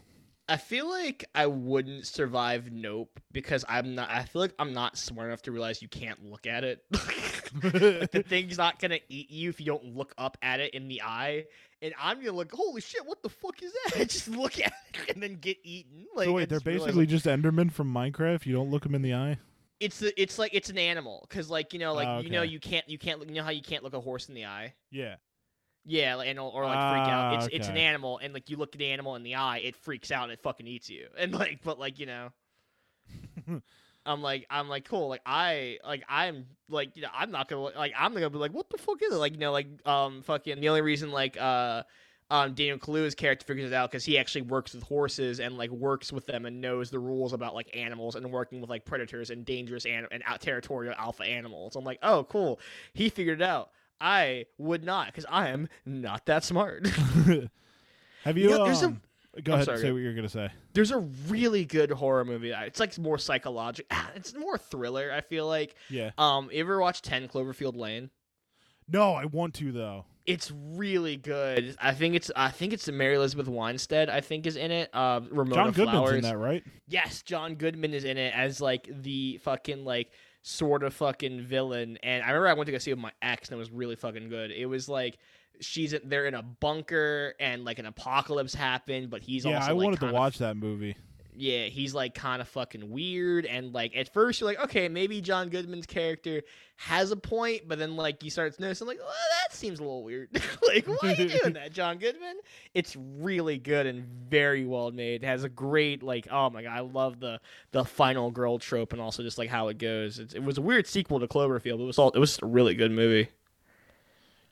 I feel like I wouldn't survive Nope because I'm not. I feel like I'm not smart enough to realize you can't look at it. like the thing's not gonna eat you if you don't look up at it in the eye. And I'm gonna look. Holy shit! What the fuck is that? Just look at it and then get eaten. Like
so wait, they're basically
like,
just Endermen from Minecraft. You don't look them in the eye.
it's the, it's like it's an animal because like you know like
Oh,
you know you can't you can't look- you know how you can't look a horse in the eye.
Yeah.
Yeah, and or like freak out.
Ah,
It's it's an animal, and like you look at the animal in the eye, it freaks out and it fucking eats you. And like, but like you know, I'm like I'm like cool. Like I like I'm like you know I'm not gonna like I'm gonna be like what the fuck is it? Like you know like um fucking the only reason like uh. Um, Daniel Kaluuya's character figures it out because he actually works with horses and like works with them and knows the rules about like animals and working with like predators and dangerous and and out territorial alpha animals. I'm like, oh, cool. He figured it out. I would not because I am not that smart.
Have you?
You know, there's a-
um, go
I'm
ahead
sorry,
and say what you're gonna say.
There's a really good horror movie. It's like more psychological. It's more thriller. I feel like.
Yeah.
Um, you ever watch Ten Cloverfield Lane?
No, I want to though.
It's really good. I think it's I think it's Mary Elizabeth Winstead. I think is in it. Uh, Ramona
John Goodman's
Flowers.
in that, right?
Yes, John Goodman is in it as like the fucking like sort of fucking villain. And I remember I went to go see it with my ex, and it was really fucking good. It was like she's they're in a bunker, and like an apocalypse happened, but he's
yeah,
also
I
like,
wanted to watch that movie.
Yeah, he's like kind of fucking weird. And like at first you're like, okay, maybe John Goodman's character has a point, but then like you start noticing, like, well, that seems a little weird. like, why are you doing that, John Goodman? It's really good and very well made. It has a great like, oh my god, I love the the final girl trope and also just like how it goes. It's, it was a weird sequel to Cloverfield. But it was all it was a really good movie.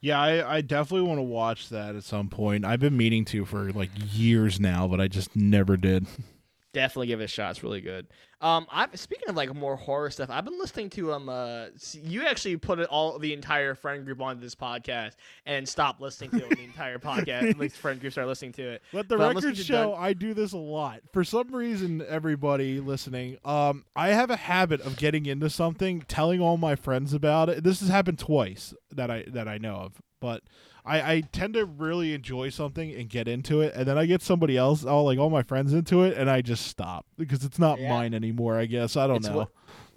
Yeah, I, I definitely want to watch that at some point. I've been meaning to for like years now, but I just never did.
Definitely give it a shot. It's really good. Um, I'm speaking of like more horror stuff. I've been listening to um. Uh, you actually put it all the entire friend group onto this podcast and stopped listening to the entire podcast, at least friend group started listening to it.
Let the
But
record show
Dun-
I do this a lot. For some reason, everybody listening, um, I have a habit of getting into something, telling all my friends about it. This has happened twice that I that I know of, but I, I tend to really enjoy something and get into it, and then I get somebody else, all like all my friends into it, and I just stop because it's not
Yeah.
mine anymore. I guess I don't
It's
know.
what-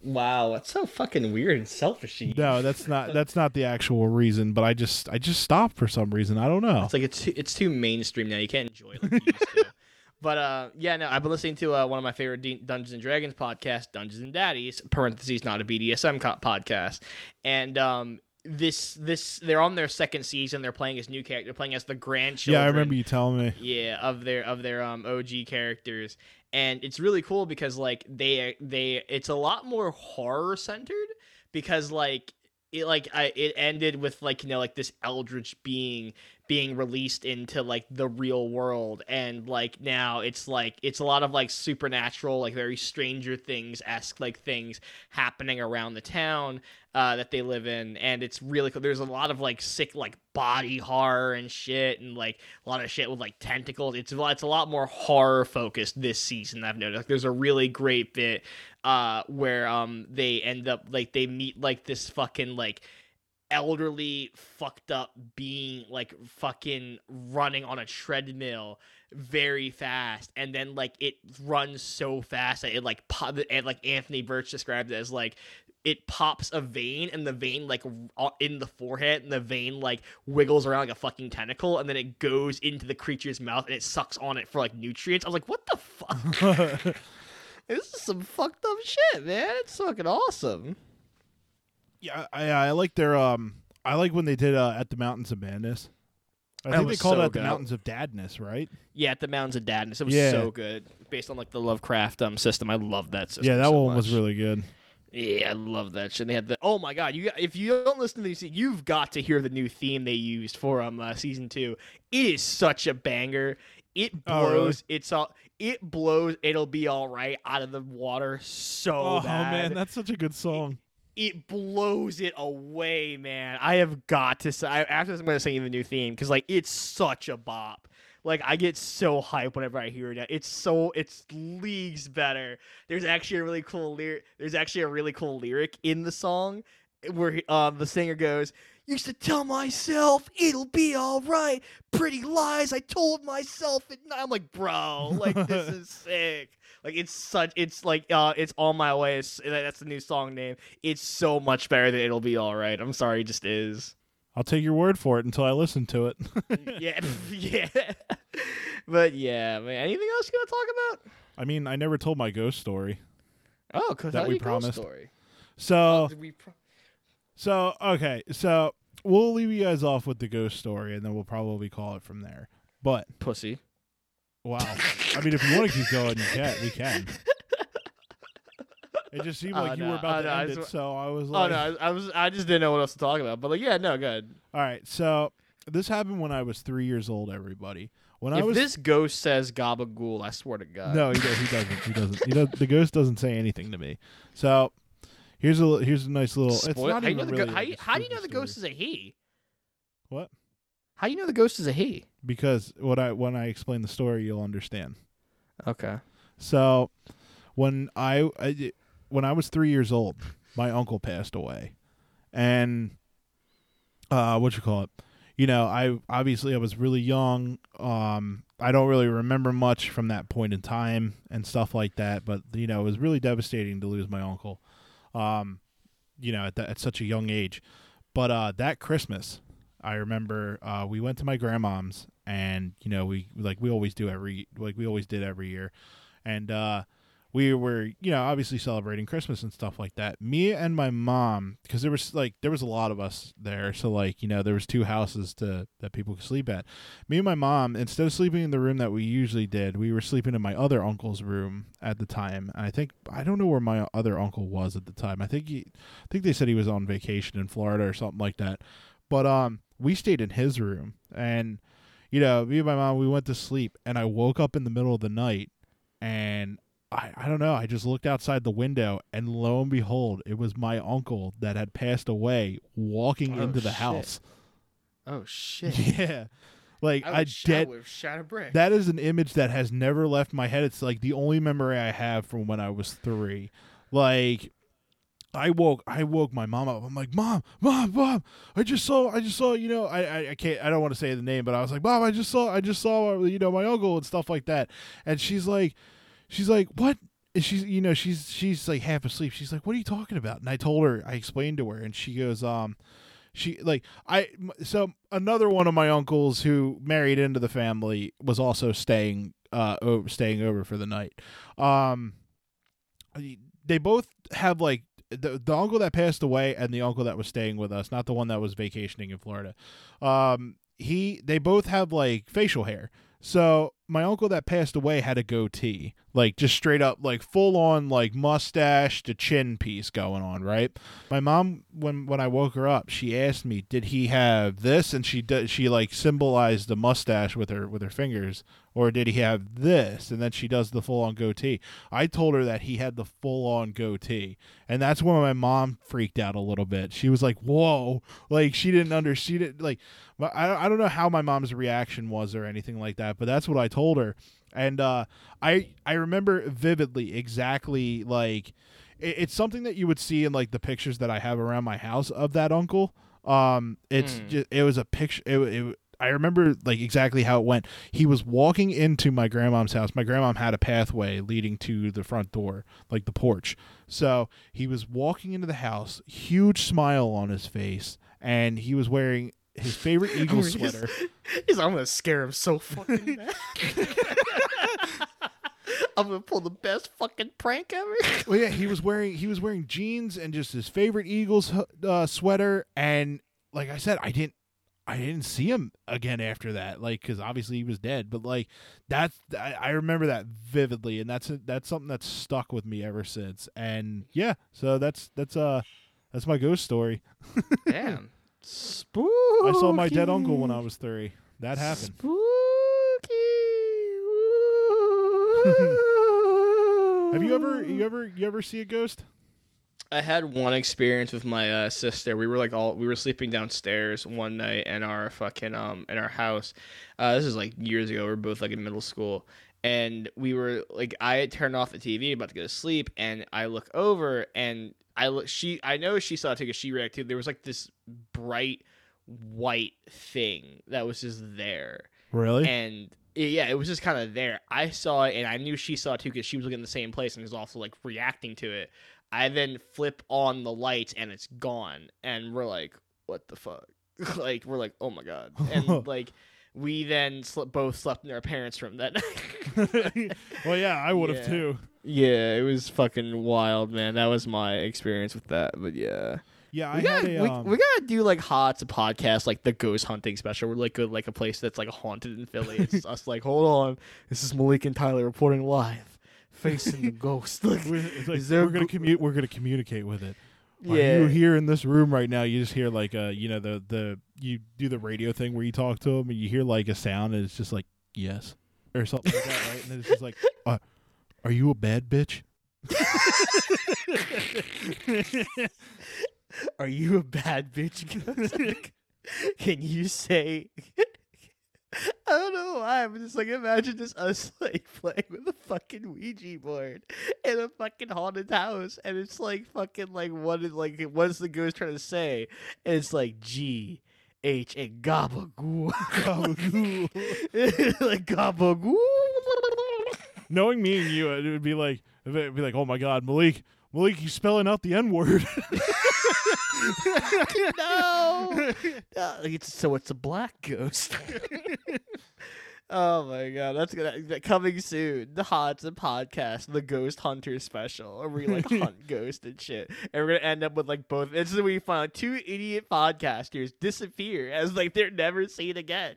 Wow, that's so fucking weird and selfishy.
no, that's not that's not the actual reason, but I just I just stopped for some reason. I don't know.
It's like it's too, it's too mainstream now. You can't enjoy it like you used to. But uh, yeah, no, I've been listening to uh, one of my favorite D- Dungeons and Dragons podcasts, Dungeons and Daddies (parentheses not a BDSM co- podcast), and um, this this they're on their second season. They're playing as new character. They're playing as the grandchildren.
yeah, I remember you telling me.
yeah of their of their um OG characters and it's really cool because like they they it's a lot more horror centered because like it like I, it ended with like you know like this eldritch being being released into like the real world. And like now it's like it's a lot of like supernatural like very stranger things esque like things happening around the town uh, that they live in. And it's really cool. There's a lot of like sick like body horror and shit and like a lot of shit with like tentacles. It's a lot, it's a lot more horror focused this season i've noticed. Like there's a really great bit uh where um they end up like they meet like this fucking like elderly fucked up being like fucking running on a treadmill very fast and then like it runs so fast that it like pop and like Anthony Burch described it as like it pops a vein and the vein like uh, in the forehead and the vein like wiggles around like a fucking tentacle and then it goes into the creature's mouth and it sucks on it for like nutrients. I was like what the fuck? This is some fucked up shit man. It's fucking awesome
Yeah, I, I like their um. I like when they did uh, at the Mountains of Madness. I think they called
so
it at the. Mountains of Dadness, right?
Yeah, at the Mountains of Dadness. It was
Yeah.
so good. Based on like the Lovecraft um system. I love that system.
yeah, that
so
one was really good.
Yeah, I love that shit. They had the Oh my god, you if you don't listen to these you've got to hear the new theme they used for um uh, season 2. It is such a banger. It
Oh, really?
blows it's all it blows it'll be all right out of the water so
Oh
bad.
man, that's such a good song.
It blows it away, man. I have got to say after this I'm gonna sing you the new theme because like it's such a bop. Like I get so hyped whenever I hear it. It's so it's leagues better. There's actually a really cool lyric. There's actually a really cool lyric in the song where um the singer goes, "Used to tell myself it'll be all right. Pretty lies I told myself." And I'm like, bro, like this is sick. Like it's such. It's like uh, it's on my way. It's, that's the new song name. It's so much better than it'll be all right. I'm sorry, it just is.
I'll take your word for it until I listen to it.
yeah, yeah. but yeah, man. Anything else you want to talk about?
I mean, I never told my ghost story.
Oh, cause
That we promised.
Story.
So,
Oh, we pro-
so okay, so we'll leave you guys off with the ghost story, and then we'll probably call it from there. But
pussy.
Wow, I mean, if you want to keep going, you can. We can. It just seemed
Oh,
like you
no.
were about
Oh,
to
no, I
end
just
it,
wa-
so I was like, Oh
no, I, I was. I just didn't know what else to talk about. But like, yeah, no, good.
all right. So this happened when I was three years old. Everybody, when I
if
was
this ghost says gabagool, I swear to God.
No, he, does, he doesn't. He doesn't. He does, the ghost doesn't say anything to me. So here's a li- here's a nice little. It's
Spoil-
not
how, you know
even really
go- how, you, how do you know the ghost is a he?
what?
How do you know the ghost is a he?
Because what I when I explain the story, you'll understand.
Okay.
So when I, I when I was three years old, my uncle passed away, and uh, what you call it? You know, I obviously I was really young. Um, I don't really remember much from that point in time and stuff like that. But you know, it was really devastating to lose my uncle. Um, you know, at that, at such a young age. But uh, that Christmas, I remember uh, we went to my grandmom's, and you know, we like we always do every like we always did every year, and uh, we were you know obviously celebrating Christmas and stuff like that. Me and my mom, because there was like there was a lot of us there, so like you know there was two houses to that people could sleep at. Me and my mom, instead of sleeping in the room that we usually did, we were sleeping in my other uncle's room at the time. And I think I don't know where my other uncle was at the time. I think he, I think they said he was on vacation in Florida or something like that. But um, we stayed in his room, and you know, me and my mom, we went to sleep, and I woke up in the middle of the night, and I, I don't know, I just looked outside the window, and lo and behold, it was my uncle that had passed away walking
Oh,
into the
shit.
house.
Oh shit.
Yeah, like
I
I,
would sh- I
dead.
shot a brick.
That is an image that has never left my head. It's like the only memory I have from when I was three. Like I woke I woke my mom up. I'm like, Mom, Mom, Mom, I just saw I just saw, you know, I, I, I can't I don't want to say the name, but I was like, Mom, I just saw I just saw you know, my uncle and stuff like that. And she's like she's like, What? And she's you know, she's she's like half asleep. She's like, What are you talking about? And I told her, I explained to her, and she goes, um, she like I so another one of my uncles who married into the family was also staying uh over, staying over for the night. Um they both have like the the uncle that passed away and the uncle that was staying with us, not the one that was vacationing in Florida. Um he they both have like facial hair. So my uncle that passed away had a goatee, like just straight up, like full on, like mustache to chin piece going on, right? My mom, when when I woke her up, she asked me, "Did he have this?" And she did, she like symbolized the mustache with her with her fingers, or did he have this? And then she does the full on goatee. I told her that he had the full on goatee, and that's when my mom freaked out a little bit. She was like, "Whoa!" Like she didn't understand. Like I I don't know how my mom's reaction was or anything like that, but that's what I told her. And uh, I I remember vividly exactly like it, it's something that you would see in like the pictures that I have around my house of that uncle. Um, it's
Mm.
just it was a picture. It, it I remember like exactly how it went. He was walking into my grandmom's house. My grandmom had a pathway leading to the front door, like the porch. So he was walking into the house, huge smile on his face, and he was wearing his favorite Eagles
He's-
sweater.
he's- I'm gonna scare him so fucking bad. I'm gonna pull the best fucking prank ever.
Well, yeah, he was wearing he was wearing jeans and just his favorite Eagles uh, sweater, and like I said, I didn't I didn't see him again after that, like because obviously he was dead. But like that's I, I remember that vividly, and that's that's something that's stuck with me ever since. And yeah, so that's that's uh that's my ghost story.
Damn. Spooky.
I saw my dead uncle when I was three. That happened.
Spooky.
Have you ever you ever you ever see a ghost?
I had one experience with my uh, sister. We were like all we were sleeping downstairs one night in our fucking um in our house. Uh, this is like years ago. We are both like in middle school, and we were like I had turned off the TV about to go to sleep, and I look over and I look she I know she saw it too because she reacted. There was like this bright white thing that was just there,
Really?
and yeah, it was just kind of there. I saw it, and I knew she saw it too because she was looking in the same place and was also like reacting to it. I then flip on the lights and it's gone, and we're like, "What the fuck?" like we're like, "Oh my god!" And like we then sl- both slept in our parents' room that night.
well, yeah, I would have
Yeah.
too.
yeah, it was fucking wild, man. That was my experience with that. But yeah,
Yeah,
we
had
gotta,
a
we,
um,
we gotta do like hots a podcast like the ghost hunting special. We're like go like a place that's like haunted in Philly. It's us like, hold on, this is Malik and Tyler reporting live, facing the ghost. Like,
like,
is there
we're gonna
go-
commute. We're gonna communicate with it. Like,
yeah,
you here in this room right now, you just hear like uh, you know, the the you do the radio thing where you talk to them and you hear like a sound and it's just like yes or something like that, right? And then it's just like, uh, are you a bad bitch?
Are you a bad bitch? Can you say? I don't know why. I'm just like imagine just us like playing with a fucking Ouija board in a fucking haunted house, and it's like fucking like what is like what's the ghost trying to say? And it's like G H and gabagoo, like gabagoo.
Knowing me and you, it would be like it would be like, oh my god, Malik, Malik, you spelling out the n word.
No. Uh, it's, so it's a black ghost. oh my god, that's gonna coming soon. The Hots and podcast, the Ghost Hunter special, where we like hunt ghosts and shit, and we're gonna end up with like both. This It's we find two idiot podcasters disappear as like they're never seen again.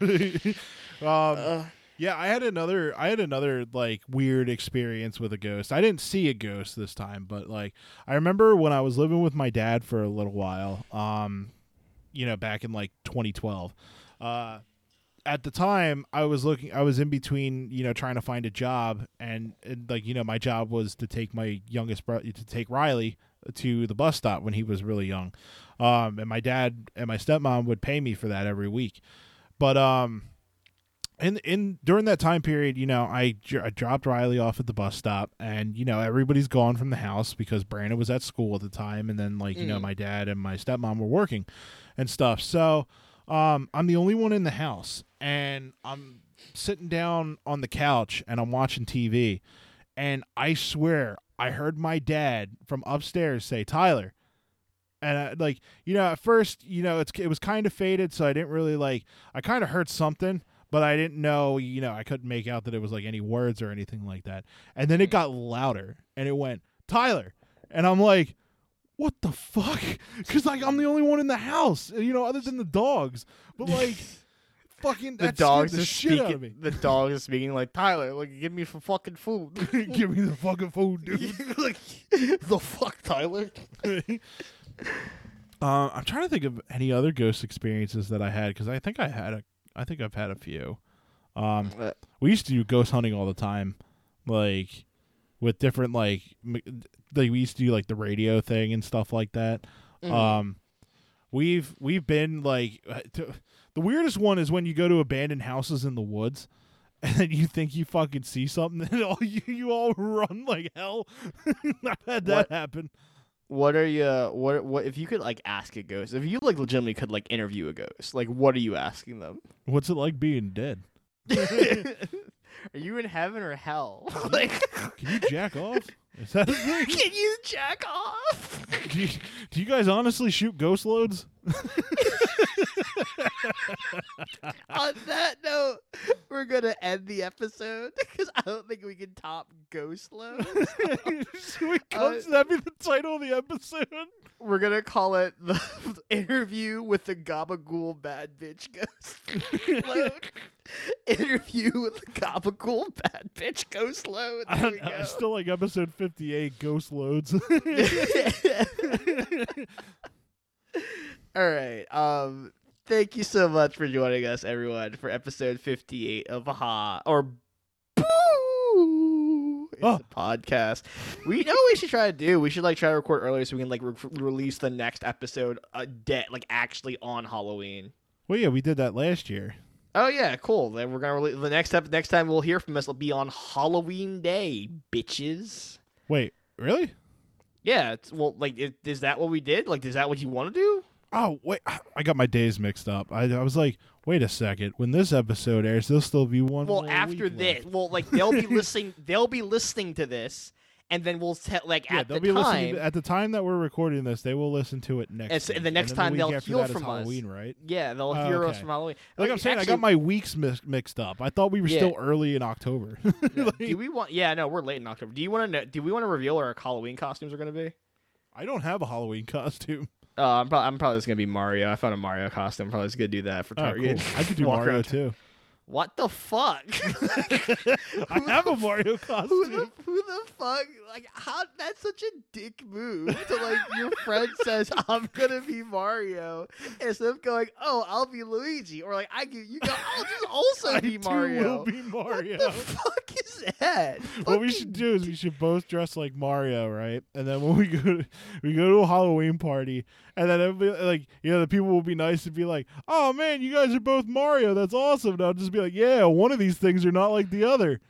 um,
Uh,
Yeah, I had another I had another like weird experience with a ghost. I didn't see a ghost this time, but like I remember when I was living with my dad for a little while, um you know, back in like 2012. Uh at the time I was looking I was in between, you know, trying to find a job and, and like, you know, my job was to take my youngest brother to take Riley to the bus stop when he was really young. Um and my dad and my stepmom would pay me for that every week. But um in in during that time period, you know, I, I dropped Riley off at the bus stop, and you know everybody's gone from the house because Brandon was at school at the time, and then like you know
Mm.
my dad and my stepmom were working, and stuff. So, um, I'm the only one in the house, and I'm sitting down on the couch and I'm watching TV, and I swear I heard my dad from upstairs say, "Tyler." And I, like you know, at first, you know, it's it was kind of faded, so I didn't really like. I kind of heard something, but I didn't know, you know, I couldn't make out that it was like any words or anything like that. And then it got louder and it went, Tyler. And I'm like, what the fuck? Because like I'm the only one in the house, you know, other than the dogs. But like, fucking
the dogs
the
are
shit
speaking.
out of me.
The dogs are speaking like Tyler. Like, give me some fucking food.
Give me the fucking food, dude.
like, the fuck, Tyler.
Uh, I'm trying to think of any other ghost experiences that I had because I think I had a, I think I've had a few. Um,
Uh,
we used to do ghost hunting all the time, like with different like, m- like we used to do like the radio thing and stuff like that.
mhm.
Um, we've we've been like uh, to, the weirdest one is when you go to abandoned houses in the woods. And you think you fucking see something, and all you you all run like hell. I've had that
What-
happen.
What are you? Uh, what? What? If you could like ask a ghost, if you like legitimately could like interview a ghost, like what are you asking them?
What's it like being dead?
are you in heaven or hell? like,
Can you jack off? Is that a thing?
can you jack off?
Do you, do you guys honestly shoot ghost loads?
On that note, we're gonna end the episode because I don't think we can top ghost loads.
so it comes, that'd be the title of the episode.
We're gonna call it the interview with the Gabagool bad bitch ghost load. interview with the Gabagool bad bitch ghost load.
I,
There we
I
go.
still like episode 58, ghost loads.
All right. Um. Thank you so much for joining us, everyone, for episode fifty-eight of Ha or Boo.
Oh.
A podcast. We know what we should try to do. We should like try to record earlier so we can like re- release the next episode uh, a day, like actually on Halloween.
Well, yeah, we did that last year.
Oh yeah, cool. Then we're gonna release the next ep- next time we'll hear from us will be on Halloween Day, bitches.
Wait, really?
Yeah, it's, well, like, is, is that what we did? Like, is that what you want to do?
Oh wait, I got my days mixed up. I, I was like, wait a second. When this episode airs, there'll still be one.
Well, after this,
left.
well, like they'll be listening. They'll be listening to this, and then we'll tell like
yeah,
at
they'll
the
be listening
time.
to, at the time that we're recording this. They will listen to it next.
And
week.
the next
then
time
week
they'll hear from us.
Halloween, right?
yeah, they'll
Oh,
hear us from Halloween.
Like I'm saying, I got my weeks mis- mixed up. I thought we were
Yeah.
still early in October.
yeah,
Like,
do we want? Yeah, no, we're late in October. Do you want to know? Do we want to reveal what our Halloween costumes are going to be?
I don't have a Halloween costume.
Uh, I'm, pro- I'm probably just going to be Mario. I found a Mario costume. Probably just going to do that for
Oh,
Target.
cool. I could do
Walk
Mario
around-
too.
What the fuck?
I have a Mario
Who
costume.
the, who the fuck? Like, how? That's such a dick move to like your friend says I'm gonna be Mario instead of going, oh, I'll be Luigi, or like I give you go, I'll just also
I
be
too
Mario.
will be Mario.
What the fuck is that?
what we should do is we should both dress like Mario, right? And then when we go to we go to a Halloween party, and then it'll be like you know the people will be nice and be like, "Oh man, you guys are both Mario. That's awesome." And I'll just be like, "Yeah, one of these things are not like the other."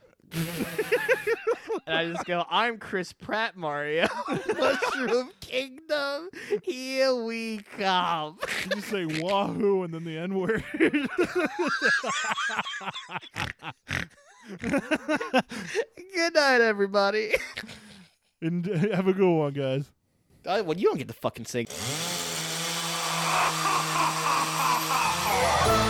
And I just go, I'm Chris Pratt Mario. Mushroom Kingdom, here we come.
You just say "wahoo" and then the N word.
Good night, everybody.
and have a good one, guys.
Uh, well, you don't get to fucking sing. 哈哈哈哈哈哈哈